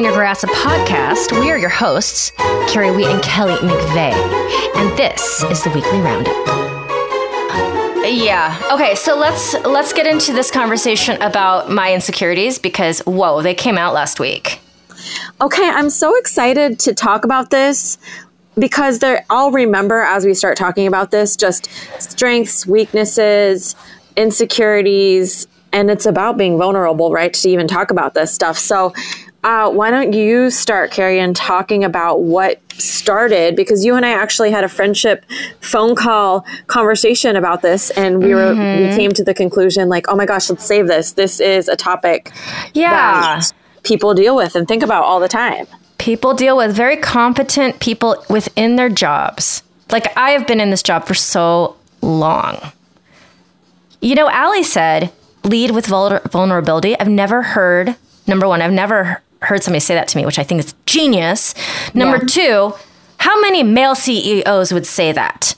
Greener Grass, a podcast. We are your hosts, Carrie Wheat and Kelly McVeigh, and this is the weekly roundup. Yeah. Okay. So let's let's get into this conversation about my insecurities because whoa, they came out last week. Okay, I'm so excited to talk about this because they're I'll remember as we start talking about this just strengths, weaknesses, insecurities, and it's about being vulnerable, right? To even talk about this stuff. So uh, why don't you start, Carrie, and talking about what started? Because you and I actually had a friendship phone call conversation about this, and we were we came to the conclusion like, oh my gosh, let's save this. This is a topic Yeah. that people deal with and think about all the time. People deal with very competent people within their jobs. Like I have been in this job for so long. You know, Allie said, lead with vul- vulnerability. I've never heard, number one, I've never heard somebody say that to me, which I think is genius. Number Yeah. two, how many male CEOs would say that?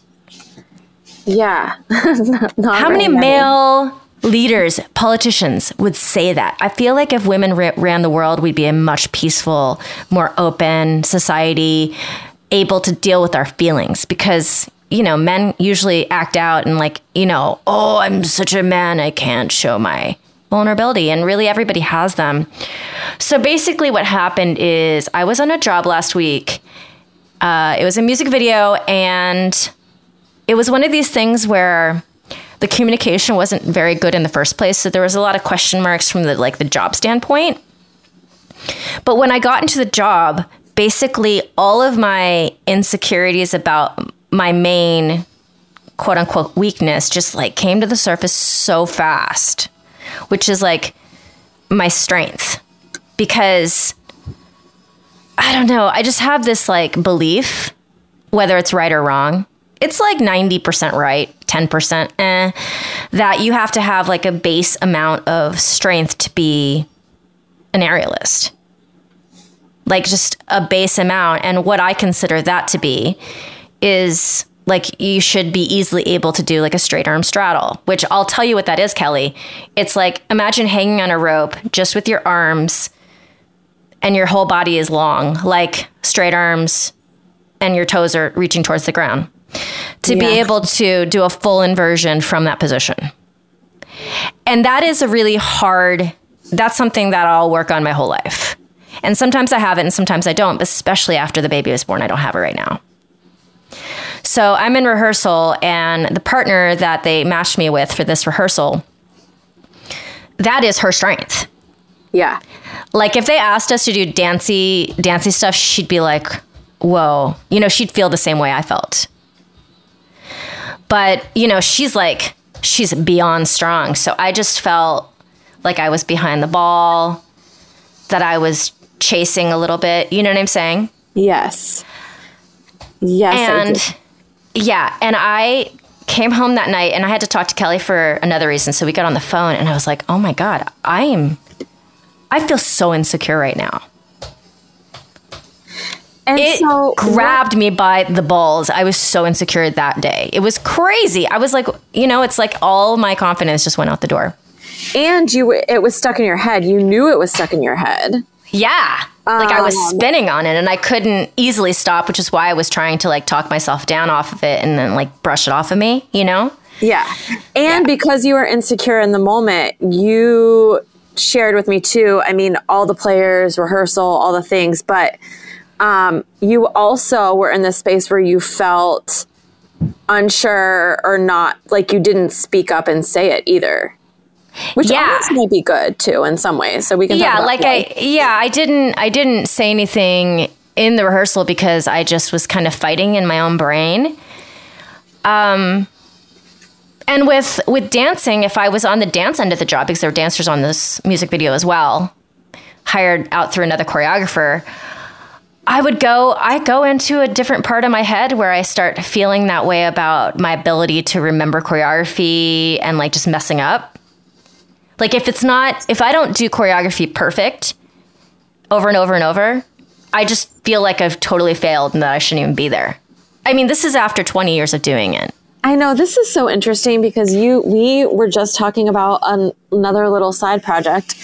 Yeah. Not- not How many very male leaders, politicians would say that? I feel like if women ra- ran the world, we'd be a much peaceful, more open society, able to deal with our feelings because, you know, men usually act out and like, you know, oh, I'm such a man, I can't show my vulnerability and really everybody has them. So basically what happened is I was on a job last week. Uh, it was a music video and it was one of these things where the communication wasn't very good in the first place so there was a lot of question marks from the like the job standpoint but when i got into the job basically all of my insecurities about my main quote unquote weakness just like came to the surface so fast which is like my strength because i don't know i just have this like belief whether it's right or wrong it's like 90% right, 10% eh, that you have to have like a base amount of strength to be an aerialist. Like just a base amount. And what I consider that to be is like you should be easily able to do like a straight arm straddle, which I'll tell you what that is, Kelly. It's like imagine hanging on a rope just with your arms and your whole body is long, like straight arms and your toes are reaching towards the ground to be able to do a full inversion from that position. And that is a really hard, that's something that I'll work on my whole life. And sometimes I have it and sometimes I don't, especially after the baby was born. I don't have it right now. So I'm in rehearsal, and the partner that they matched me with for this rehearsal, that is her strength. Yeah. Like if they asked us to do dancey, dancey stuff, she'd be like, "Whoa," you know, she'd feel the same way I felt. But you know, she's like, she's beyond strong. So I just felt like I was behind the ball, that I was chasing a little bit. You know what I'm saying? Yes. Yes. And yeah, and I came home that night and I had to talk to Kelly for another reason. So we got on the phone and I was like, "Oh my god, I am I feel so insecure right now." And It so grabbed me by the balls. I was so insecure that day. It was crazy. I was like, you know, it's like all my confidence just went out the door. and you it was stuck in your head. You knew it was stuck in your head. Yeah. Like I was Um, spinning on it and I couldn't easily stop, which is why I was trying to like talk myself down off of it and then like brush it off of me, you know? Yeah. And because you were insecure in the moment, you shared with me too. I mean, all the players, rehearsal, all the things, but um, you also were in this space where you felt unsure or not, like you didn't speak up and say it either. Which Yeah. might be good too in some ways. So we can talk yeah about like i yeah i didn't i didn't say anything in the rehearsal because i just was kind of fighting in my own brain um and with with dancing if i was on the dance end of the job because there were dancers on this music video as well hired out through another choreographer I would go I go into a different part of my head where I start feeling that way about my ability to remember choreography and like just messing up. Like if it's not if I don't do choreography perfect over and over and over, I just feel like I've totally failed and that I shouldn't even be there. I mean, this is after 20 years of doing it. I know this is so interesting because you we were just talking about an, another little side project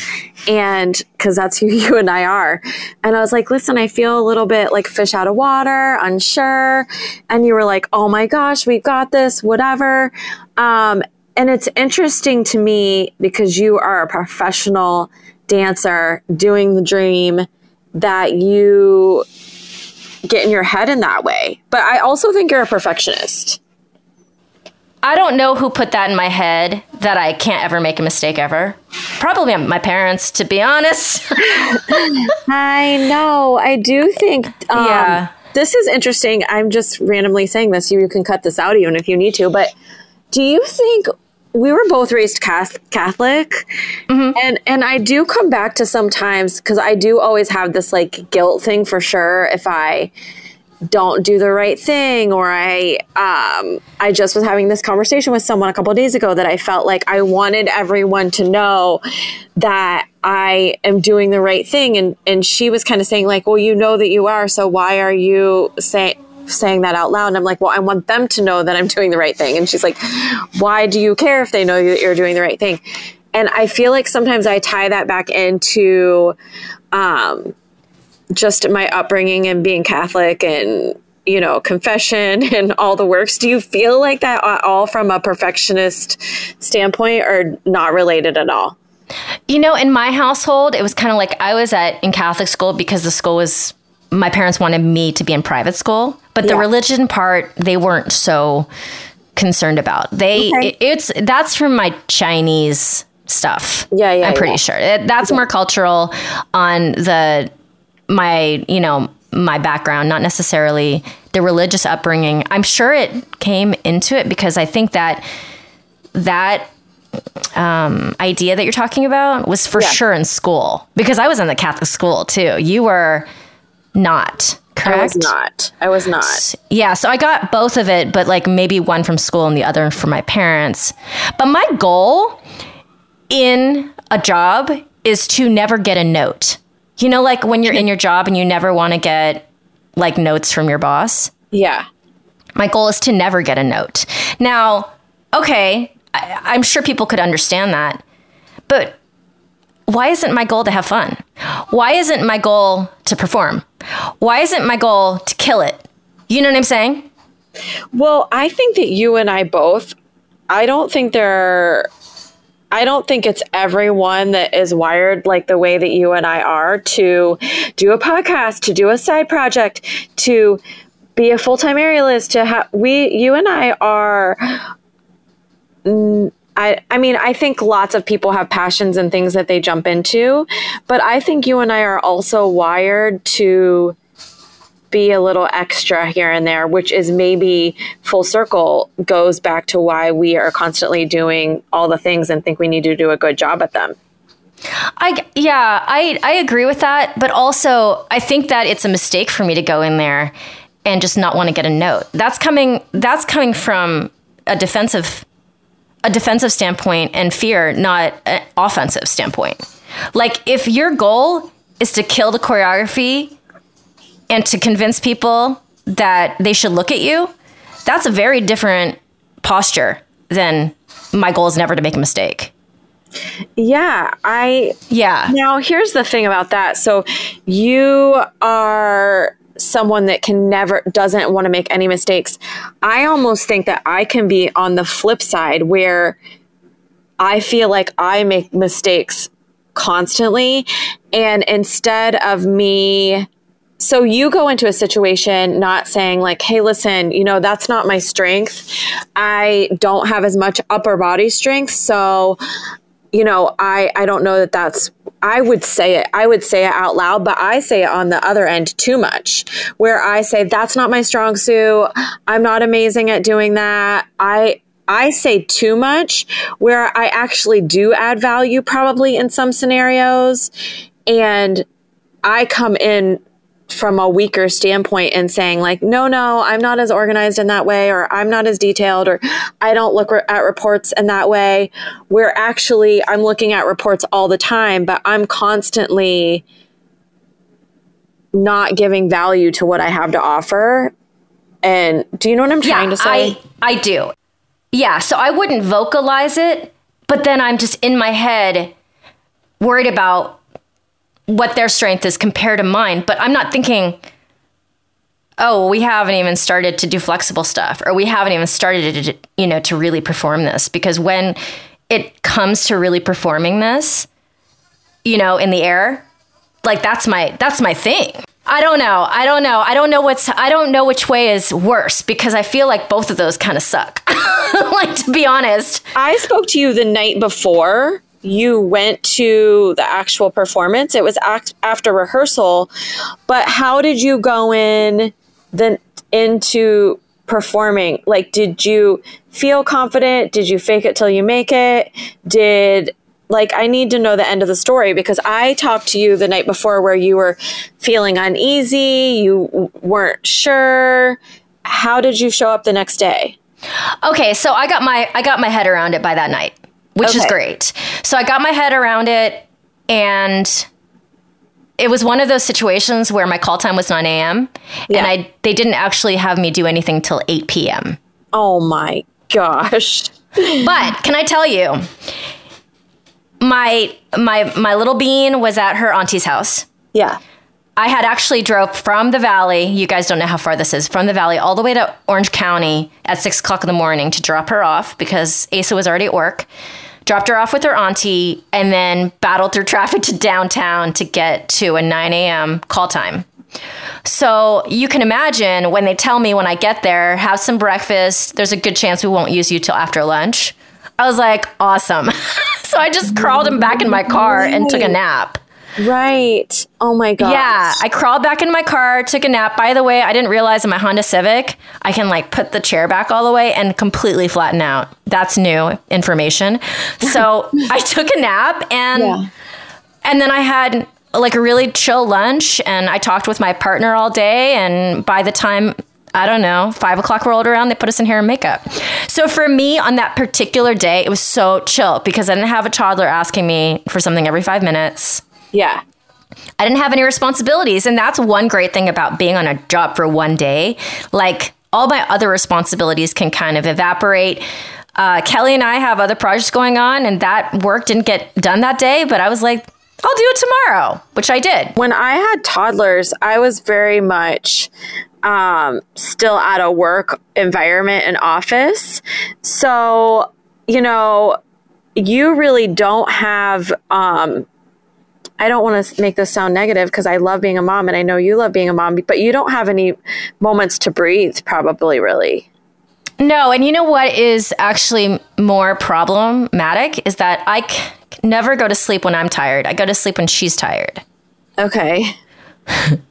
and cuz that's who you and I are. And I was like, "Listen, I feel a little bit like fish out of water, unsure." And you were like, "Oh my gosh, we got this, whatever." Um, and it's interesting to me because you are a professional dancer doing the dream that you get in your head in that way. But I also think you're a perfectionist. I don't know who put that in my head that I can't ever make a mistake ever. Probably my parents, to be honest. I know. I do think. Um, yeah. This is interesting. I'm just randomly saying this. You, you can cut this out even if you need to. But do you think we were both raised Catholic, mm-hmm. and and I do come back to sometimes because I do always have this like guilt thing for sure if I don't do the right thing or I um I just was having this conversation with someone a couple days ago that I felt like I wanted everyone to know that I am doing the right thing and and she was kind of saying like well you know that you are so why are you saying saying that out loud. And I'm like, well, I want them to know that I'm doing the right thing. And she's like, why do you care if they know that you're doing the right thing? And I feel like sometimes I tie that back into um, just my upbringing and being Catholic and, you know, confession and all the works. Do you feel like that all from a perfectionist standpoint or not related at all? You know, in my household, it was kind of like I was at in Catholic school because the school was my parents wanted me to be in private school, but yeah. the religion part they weren't so concerned about. They okay. it, it's that's from my Chinese stuff. Yeah, yeah. I'm pretty yeah. sure that's more cultural on the my you know my background, not necessarily the religious upbringing. I'm sure it came into it because I think that that um, idea that you're talking about was for yeah. sure in school because I was in the Catholic school too. You were not correct? I was not. I was not. Yeah, so I got both of it, but like maybe one from school and the other from my parents. But my goal in a job is to never get a note. You know, like when you're in your job and you never want to get like notes from your boss. Yeah. My goal is to never get a note. Now, okay, I, I'm sure people could understand that, but why isn't my goal to have fun? Why isn't my goal to perform? Why isn't my goal to kill it? You know what I'm saying? Well, I think that you and I both, I don't think there are, I don't think it's everyone that is wired like the way that you and I are to do a podcast, to do a side project, to be a full time aerialist, to have, we, you and I are, I, I mean, I think lots of people have passions and things that they jump into, but I think you and I are also wired to be a little extra here and there, which is maybe full circle goes back to why we are constantly doing all the things and think we need to do a good job at them. I yeah, I I agree with that, but also I think that it's a mistake for me to go in there and just not want to get a note. That's coming that's coming from a defensive a defensive standpoint and fear, not an offensive standpoint. Like if your goal is to kill the choreography and to convince people that they should look at you, that's a very different posture than my goal is never to make a mistake. Yeah, I Yeah. Now here's the thing about that. So you are someone that can never doesn't want to make any mistakes. I almost think that I can be on the flip side where I feel like I make mistakes constantly and instead of me so you go into a situation not saying like hey listen you know that's not my strength i don't have as much upper body strength so you know, I, I don't know that that's, I would say it, I would say it out loud, but I say it on the other end too much, where I say, that's not my strong suit. I'm not amazing at doing that. I, I say too much where I actually do add value probably in some scenarios. And I come in from a weaker standpoint and saying like no no i'm not as organized in that way or i'm not as detailed or i don't look re- at reports in that way. Where actually i'm looking at reports all the time but i'm constantly not giving value to what i have to offer. And do you know what i'm trying yeah, to say? I, I do. Yeah, so I wouldn't vocalize it, but then I'm just in my head worried about what their strength is compared to mine, but I'm not thinking oh, we haven't even started to do flexible stuff or we haven't even started to, you know, to really perform this because when it comes to really performing this, you know, in the air, like that's my that's my thing. I don't know. I don't know. I don't know what's I don't know which way is worse because I feel like both of those kind of suck. like to be honest. I spoke to you the night before you went to the actual performance. It was act- after rehearsal, but how did you go in then into performing? Like did you feel confident? Did you fake it till you make it? Did like I need to know the end of the story because I talked to you the night before where you were feeling uneasy, you weren't sure. How did you show up the next day? Okay, so I got my I got my head around it by that night, which okay. is great. So I got my head around it and it was one of those situations where my call time was 9 a.m. Yeah. and I they didn't actually have me do anything till 8 p.m. Oh my gosh. but can I tell you, my my my little bean was at her auntie's house. Yeah. I had actually drove from the valley. You guys don't know how far this is from the valley all the way to Orange County at six o'clock in the morning to drop her off because Asa was already at work. Dropped her off with her auntie and then battled through traffic to downtown to get to a 9 a.m. call time. So you can imagine when they tell me when I get there, have some breakfast. There's a good chance we won't use you till after lunch. I was like, awesome. so I just crawled him back in my car and took a nap. Right. Oh my god. Yeah, I crawled back in my car, took a nap. By the way, I didn't realize in my Honda Civic, I can like put the chair back all the way and completely flatten out. That's new information. So, I took a nap and yeah. and then I had like a really chill lunch and I talked with my partner all day and by the time I don't know, five o'clock rolled around, they put us in hair and makeup. So for me on that particular day, it was so chill because I didn't have a toddler asking me for something every five minutes. Yeah. I didn't have any responsibilities. And that's one great thing about being on a job for one day. Like all my other responsibilities can kind of evaporate. Uh, Kelly and I have other projects going on, and that work didn't get done that day, but I was like, I'll do it tomorrow, which I did. When I had toddlers, I was very much um, still at a work environment and office. So, you know, you really don't have. Um, I don't want to make this sound negative because I love being a mom and I know you love being a mom, but you don't have any moments to breathe, probably, really. No, and you know what is actually more problematic is that I c- never go to sleep when I'm tired. I go to sleep when she's tired. Okay.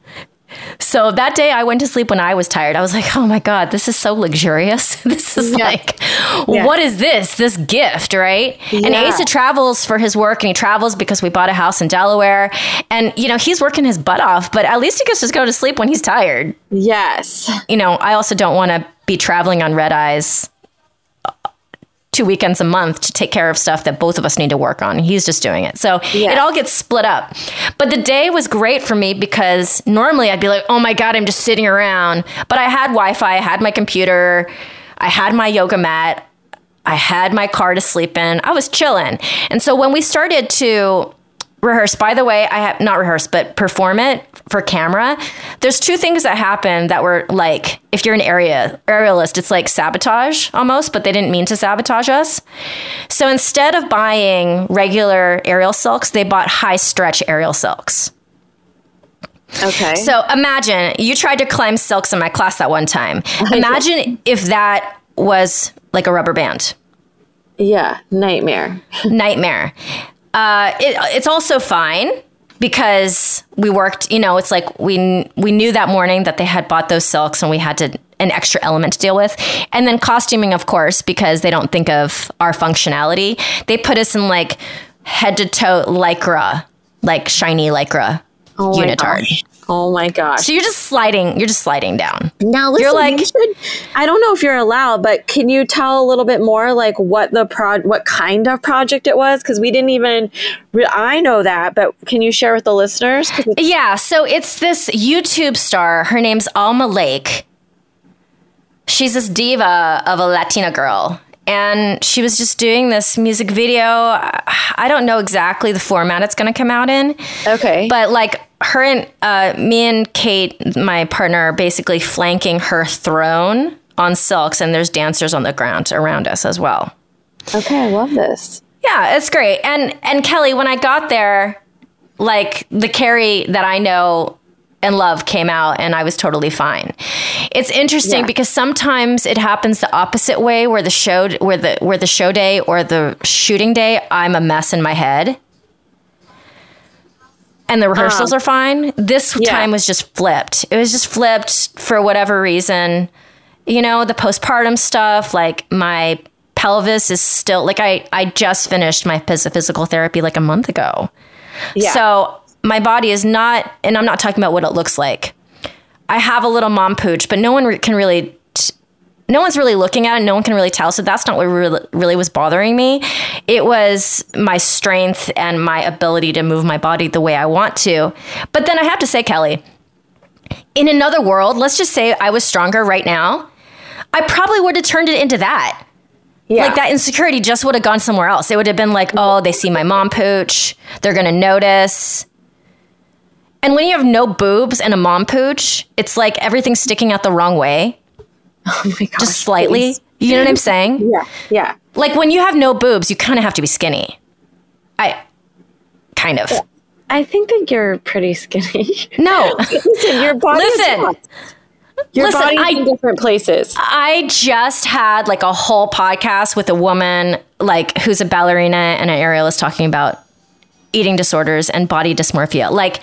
So that day I went to sleep when I was tired. I was like, oh my God, this is so luxurious. this is yeah. like, yeah. what is this? This gift, right? Yeah. And Asa travels for his work and he travels because we bought a house in Delaware. And, you know, he's working his butt off, but at least he gets to go to sleep when he's tired. Yes. You know, I also don't want to be traveling on red eyes two weekends a month to take care of stuff that both of us need to work on. He's just doing it. So yeah. it all gets split up. But the day was great for me because normally I'd be like, oh my God, I'm just sitting around. But I had Wi Fi, I had my computer, I had my yoga mat. I had my car to sleep in. I was chilling. And so when we started to rehearse. By the way, I have not rehearse, but perform it for camera. There's two things that happen that were like, if you're an area aerialist, it's like sabotage almost, but they didn't mean to sabotage us. So instead of buying regular aerial silks, they bought high stretch aerial silks. Okay. So imagine you tried to climb silks in my class that one time. Imagine if that was like a rubber band. Yeah, nightmare. nightmare. Uh, it, it's also fine because we worked. You know, it's like we we knew that morning that they had bought those silks, and we had to an extra element to deal with. And then costuming, of course, because they don't think of our functionality. They put us in like head to toe lycra, like shiny lycra oh unitard. Oh my gosh. So you're just sliding, you're just sliding down. Now listen, you're like, you should, I don't know if you're allowed, but can you tell a little bit more like what the pro what kind of project it was? Because we didn't even, re- I know that, but can you share with the listeners? Yeah. So it's this YouTube star. Her name's Alma Lake. She's this diva of a Latina girl and she was just doing this music video. I don't know exactly the format it's going to come out in. Okay. But like her and uh, me and Kate, my partner, are basically flanking her throne on silks, and there's dancers on the ground around us as well. Okay, I love this. Yeah, it's great. And and Kelly, when I got there, like the Carrie that I know and love came out and I was totally fine. It's interesting Yeah. because sometimes it happens the opposite way where the show where the where the show day or the shooting day I'm a mess in my head. And the rehearsals are fine. This Um, yeah. time was just flipped. It was just flipped for whatever reason. You know, the postpartum stuff, like my pelvis is still like I I just finished my physical therapy like a month ago. Yeah. So my body is not, and I'm not talking about what it looks like. I have a little mom pooch, but no one re- can really, t- no one's really looking at it. No one can really tell. So that's not what really, really was bothering me. It was my strength and my ability to move my body the way I want to. But then I have to say, Kelly, in another world, let's just say I was stronger right now. I probably would have turned it into that. yeah. Like that insecurity just would have gone somewhere else. It would have been like, oh, they see my mom pooch. They're going to notice. And when you have no boobs and a mom pooch, it's like everything's sticking out the wrong way, Oh my gosh, just slightly. please. You know what I'm saying? Yeah. Yeah. Like when you have no boobs, you kind of have to be skinny. I kind of. I think that you're pretty skinny. No. Listen, your body Listen. is your Listen, body's I- in different places. I just had like a whole podcast with a woman like who's a ballerina and an aerialist talking about eating disorders and body dysmorphia. Like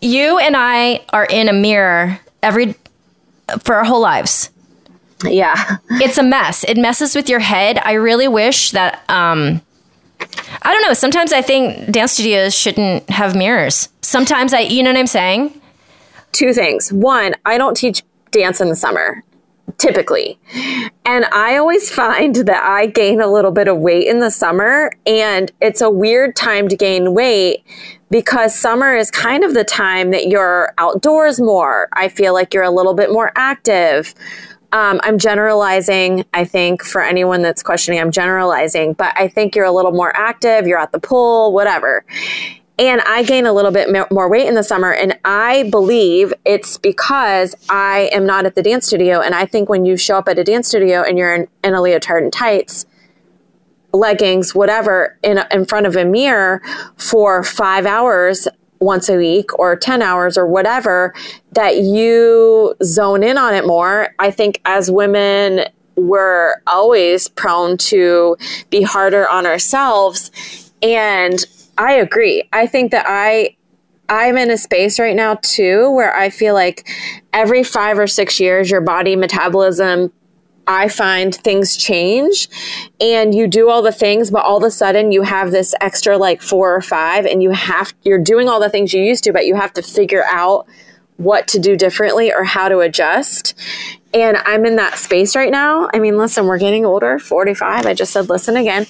you and I are in a mirror every for our whole lives. Yeah. It's a mess. It messes with your head. I really wish that um I don't know, sometimes I think dance studios shouldn't have mirrors. Sometimes I you know what I'm saying? Two things. One, I don't teach dance in the summer, typically. And I always find that I gain a little bit of weight in the summer, and it's a weird time to gain weight because summer is kind of the time that you're outdoors more. I feel like you're a little bit more active. Um, I'm generalizing, I think, for anyone that's questioning, I'm generalizing, but I think you're a little more active, you're at the pool, whatever. And I gain a little bit more weight in the summer. And I believe it's because I am not at the dance studio. And I think when you show up at a dance studio and you're in, in a leotard and tights, leggings, whatever, in, in front of a mirror for five hours once a week or 10 hours or whatever, that you zone in on it more. I think as women, we're always prone to be harder on ourselves. And I agree. I think that I I'm in a space right now too where I feel like every 5 or 6 years your body metabolism I find things change and you do all the things, but all of a sudden you have this extra like four or five and you have, you're doing all the things you used to, but you have to figure out what to do differently or how to adjust. And I'm in that space right now. I mean, listen, we're getting older, 45. I just said, listen again.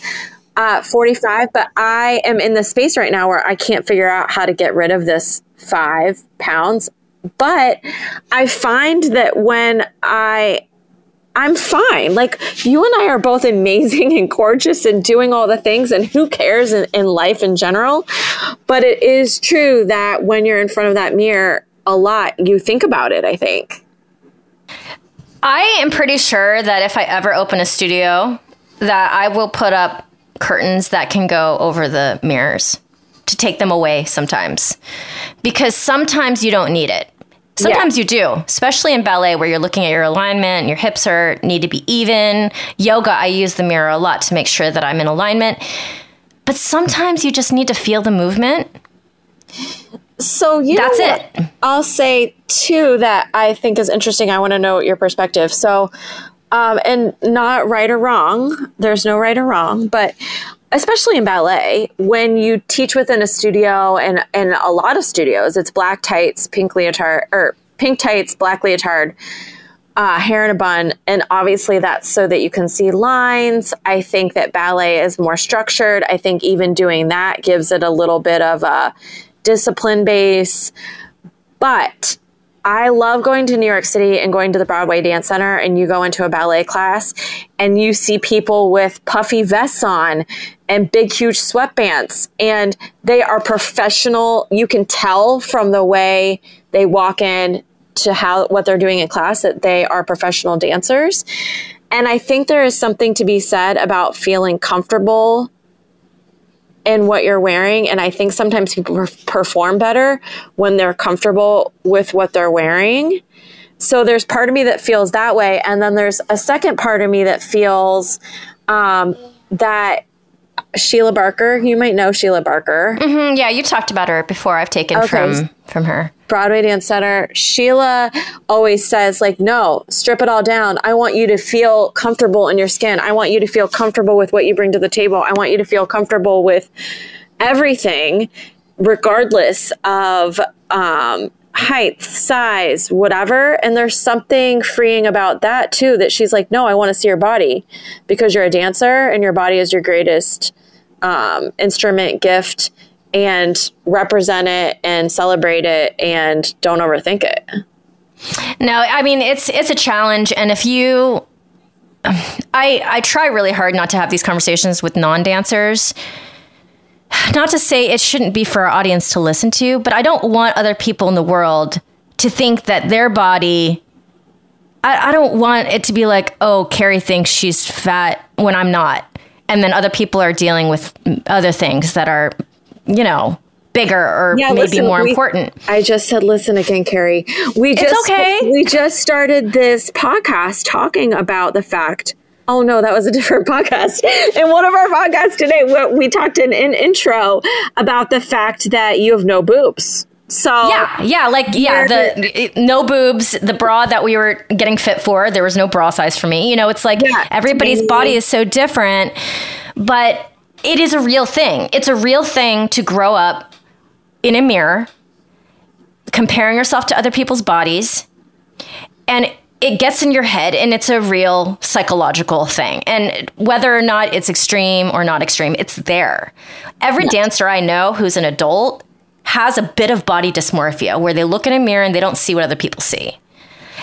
Uh, 45, but I am in the space right now where I can't figure out how to get rid of this five pounds. But I find that when I I'm fine. Like you and I are both amazing and gorgeous and doing all the things and who cares in, in life in general. But it is true that when you're in front of that mirror a lot, you think about it, I think. I am pretty sure that if I ever open a studio, that I will put up curtains that can go over the mirrors to take them away sometimes. Because sometimes you don't need it. Sometimes you do, especially in ballet where you're looking at your alignment, your hips are need to be even. Yoga, I use the mirror a lot to make sure that I'm in alignment. But sometimes you just need to feel the movement. So you That's know it. I'll say too that I think is interesting. I want to know your perspective. So, um, and not right or wrong. There's no right or wrong, but especially in ballet, when you teach within a studio and and a lot of studios, it's black tights, pink leotard, or pink tights, black leotard. Uh, hair in a bun, and obviously that's so that you can see lines. I think that ballet is more structured. I think even doing that gives it a little bit of a discipline base. But I love going to New York City and going to the Broadway Dance Center, and you go into a ballet class and you see people with puffy vests on and big, huge sweatbands, and they are professional. You can tell from the way they walk in to how what they're doing in class that they are professional dancers. And I think there is something to be said about feeling comfortable in what you're wearing. And I think sometimes people perform better when they're comfortable with what they're wearing. So there's part of me that feels that way. And then there's a second part of me that feels um, that Sheila Barker. You might know Sheila Barker. Mm-hmm, yeah, you talked about her before. I've taken okay. from from her. Broadway Dance Center. Sheila always says like, "No, strip it all down. I want you to feel comfortable in your skin. I want you to feel comfortable with what you bring to the table. I want you to feel comfortable with everything, regardless of um, height, size, whatever. And there's something freeing about that too that she's like, no, I want to see your body because you're a dancer and your body is your greatest um, instrument, gift, and represent it and celebrate it and don't overthink it. No, I mean it's it's a challenge, and if you, I I try really hard not to have these conversations with non dancers not to say it shouldn't be for our audience to listen to, but I don't want other people in the world to think that their body. I, I don't want it to be like, oh, Carrie thinks she's fat when I'm not. And then other people are dealing with other things that are, you know, bigger or yeah, maybe listen, more we, important. I just said, listen again, Carrie. We just it's okay. we just started this podcast talking about the fact Oh no, that was a different podcast. In one of our podcasts today, we talked in an in intro about the fact that you have no boobs. So yeah, yeah, like yeah, the no boobs, the bra that we were getting fit for, there was no bra size for me. You know, it's like yeah, everybody's body is so different, but it is a real thing. It's a real thing to grow up in a mirror, comparing yourself to other people's bodies, and it gets in your head and it's a real psychological thing. And whether or not it's extreme or not extreme, it's there. Every yes. dancer I know who's an adult has a bit of body dysmorphia where they look in a mirror and they don't see what other people see.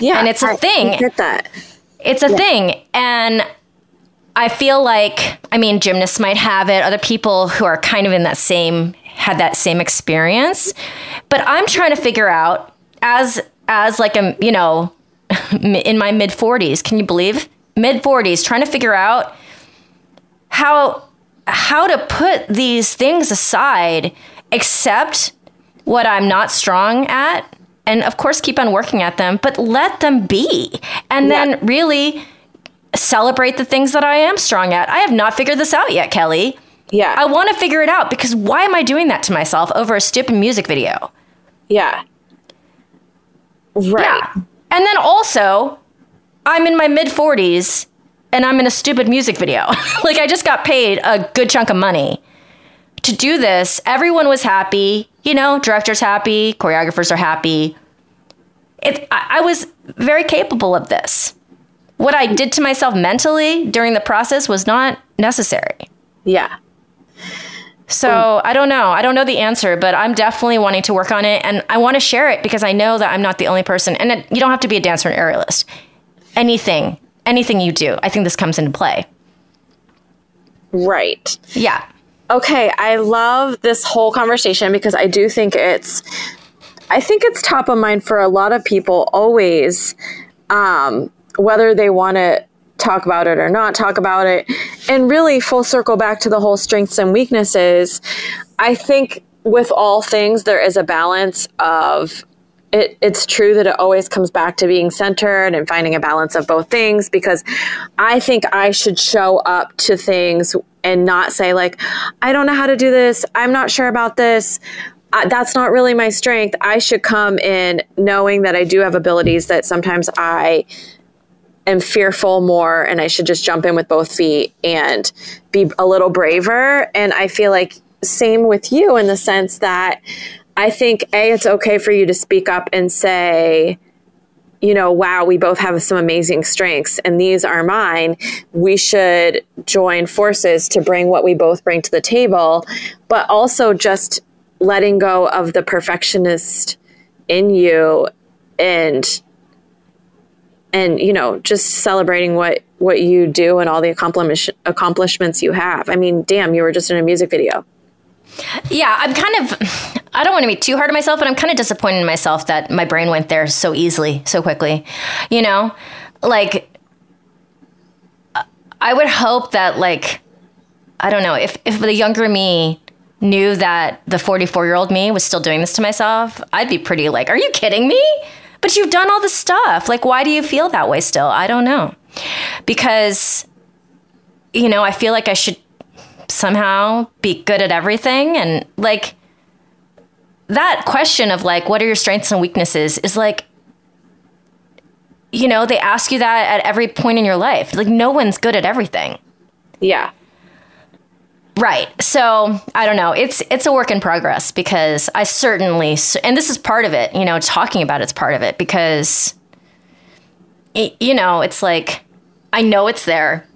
Yeah. And it's a I, thing. I get that. It's a yeah. thing. And I feel like, I mean, gymnasts might have it, other people who are kind of in that same, had that same experience. But I'm trying to figure out as, as like a, you know, in my mid 40s. Can you believe? Mid 40s, trying to figure out how how to put these things aside, accept what I'm not strong at, and of course keep on working at them, but let them be. And yeah. then really celebrate the things that I am strong at. I have not figured this out yet, Kelly. Yeah. I want to figure it out because why am I doing that to myself over a stupid music video? Yeah. Right. Yeah. And then also, I'm in my mid 40s and I'm in a stupid music video. like, I just got paid a good chunk of money to do this. Everyone was happy. You know, director's happy, choreographers are happy. It, I, I was very capable of this. What I did to myself mentally during the process was not necessary. Yeah. So I don't know. I don't know the answer, but I'm definitely wanting to work on it, and I want to share it because I know that I'm not the only person. And it, you don't have to be a dancer and aerialist. Anything, anything you do, I think this comes into play. Right. Yeah. Okay, I love this whole conversation because I do think it's I think it's top of mind for a lot of people always um, whether they want to talk about it or not talk about it. And really, full circle back to the whole strengths and weaknesses. I think with all things, there is a balance of it, it's true that it always comes back to being centered and finding a balance of both things because I think I should show up to things and not say, like, I don't know how to do this. I'm not sure about this. Uh, that's not really my strength. I should come in knowing that I do have abilities that sometimes I am fearful more and I should just jump in with both feet and be a little braver. And I feel like same with you in the sense that I think A, it's okay for you to speak up and say, you know, wow, we both have some amazing strengths and these are mine. We should join forces to bring what we both bring to the table, but also just letting go of the perfectionist in you and and you know just celebrating what what you do and all the accomplish, accomplishments you have. I mean damn you were just in a music video. Yeah i'm kind of i don't want to be too hard on myself but i'm kind of disappointed in myself that my brain went there so easily so quickly you know? Like i would hope that like i don't know if if the younger me knew that the 44 year old me was still doing this to myself i'd be pretty like are you kidding me but you've done all the stuff. Like, why do you feel that way still? I don't know. Because, you know, I feel like I should somehow be good at everything. And like, that question of like, what are your strengths and weaknesses is like, you know, they ask you that at every point in your life. Like, no one's good at everything. Yeah. Right. So I don't know. It's it's a work in progress because I certainly and this is part of it. You know, talking about it's part of it because it, you know it's like I know it's there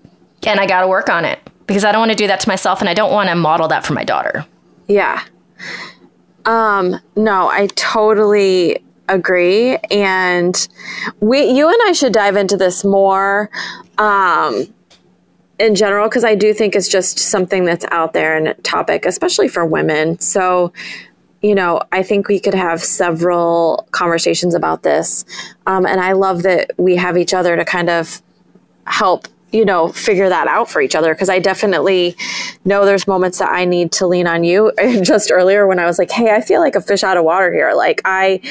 and I got to work on it because I don't want to do that to myself and I don't want to model that for my daughter. Yeah. Um. No, I totally agree, and we, you and I should dive into this more. Um in general because I do think it's just something that's out there and a topic, especially for women. So, you know, I think we could have several conversations about this. Um, and I love that we have each other to kind of help, you know, figure that out for each other. Because I definitely know there's moments that I need to lean on you. Just earlier when I was like, hey, I feel like a fish out of water here. Like, I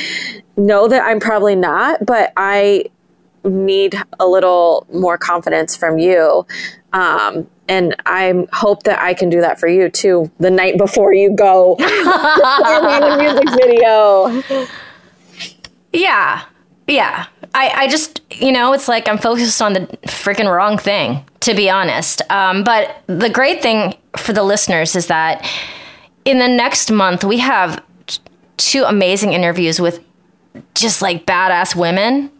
know that I'm probably not, but I need a little more confidence from you um, and I hope that I can do that for you too the night before you go a music video. Yeah. Yeah. I, I just, you know, it's like I'm focused on the freaking wrong thing, to be honest. Um, but the great thing for the listeners is that in the next month, we have two amazing interviews with just like badass women.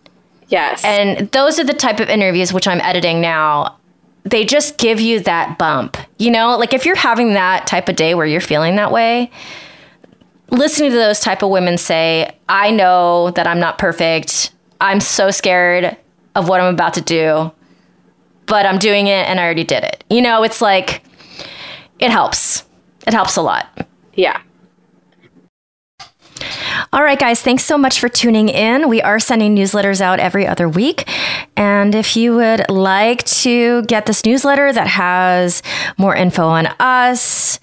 Yes. And those are the type of interviews which I'm editing now they just give you that bump. You know, like if you're having that type of day where you're feeling that way, listening to those type of women say, "I know that I'm not perfect. I'm so scared of what I'm about to do, but I'm doing it and I already did it." You know, it's like it helps. It helps a lot. Yeah. All right, guys, thanks so much for tuning in. We are sending newsletters out every other week. And if you would like to get this newsletter that has more info on us,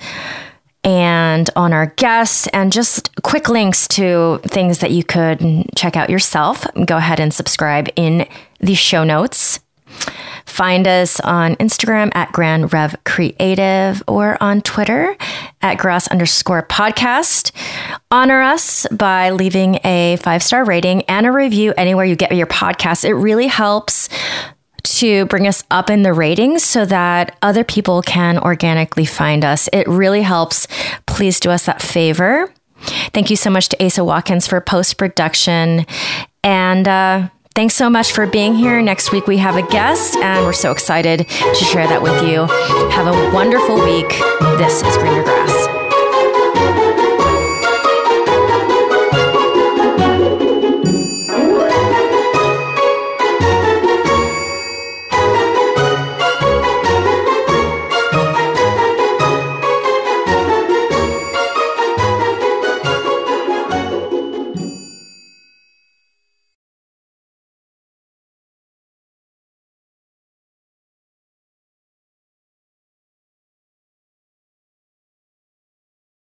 and on our guests, and just quick links to things that you could check out yourself, go ahead and subscribe in the show notes. Find us on Instagram at Grand Rev Creative or on Twitter at Grass underscore podcast. Honor us by leaving a five star rating and a review anywhere you get your podcast. It really helps to bring us up in the ratings so that other people can organically find us. It really helps. Please do us that favor. Thank you so much to Asa Watkins for post production. And uh, Thanks so much for being here. Next week we have a guest, and we're so excited to share that with you. Have a wonderful week. This is Greener Grass.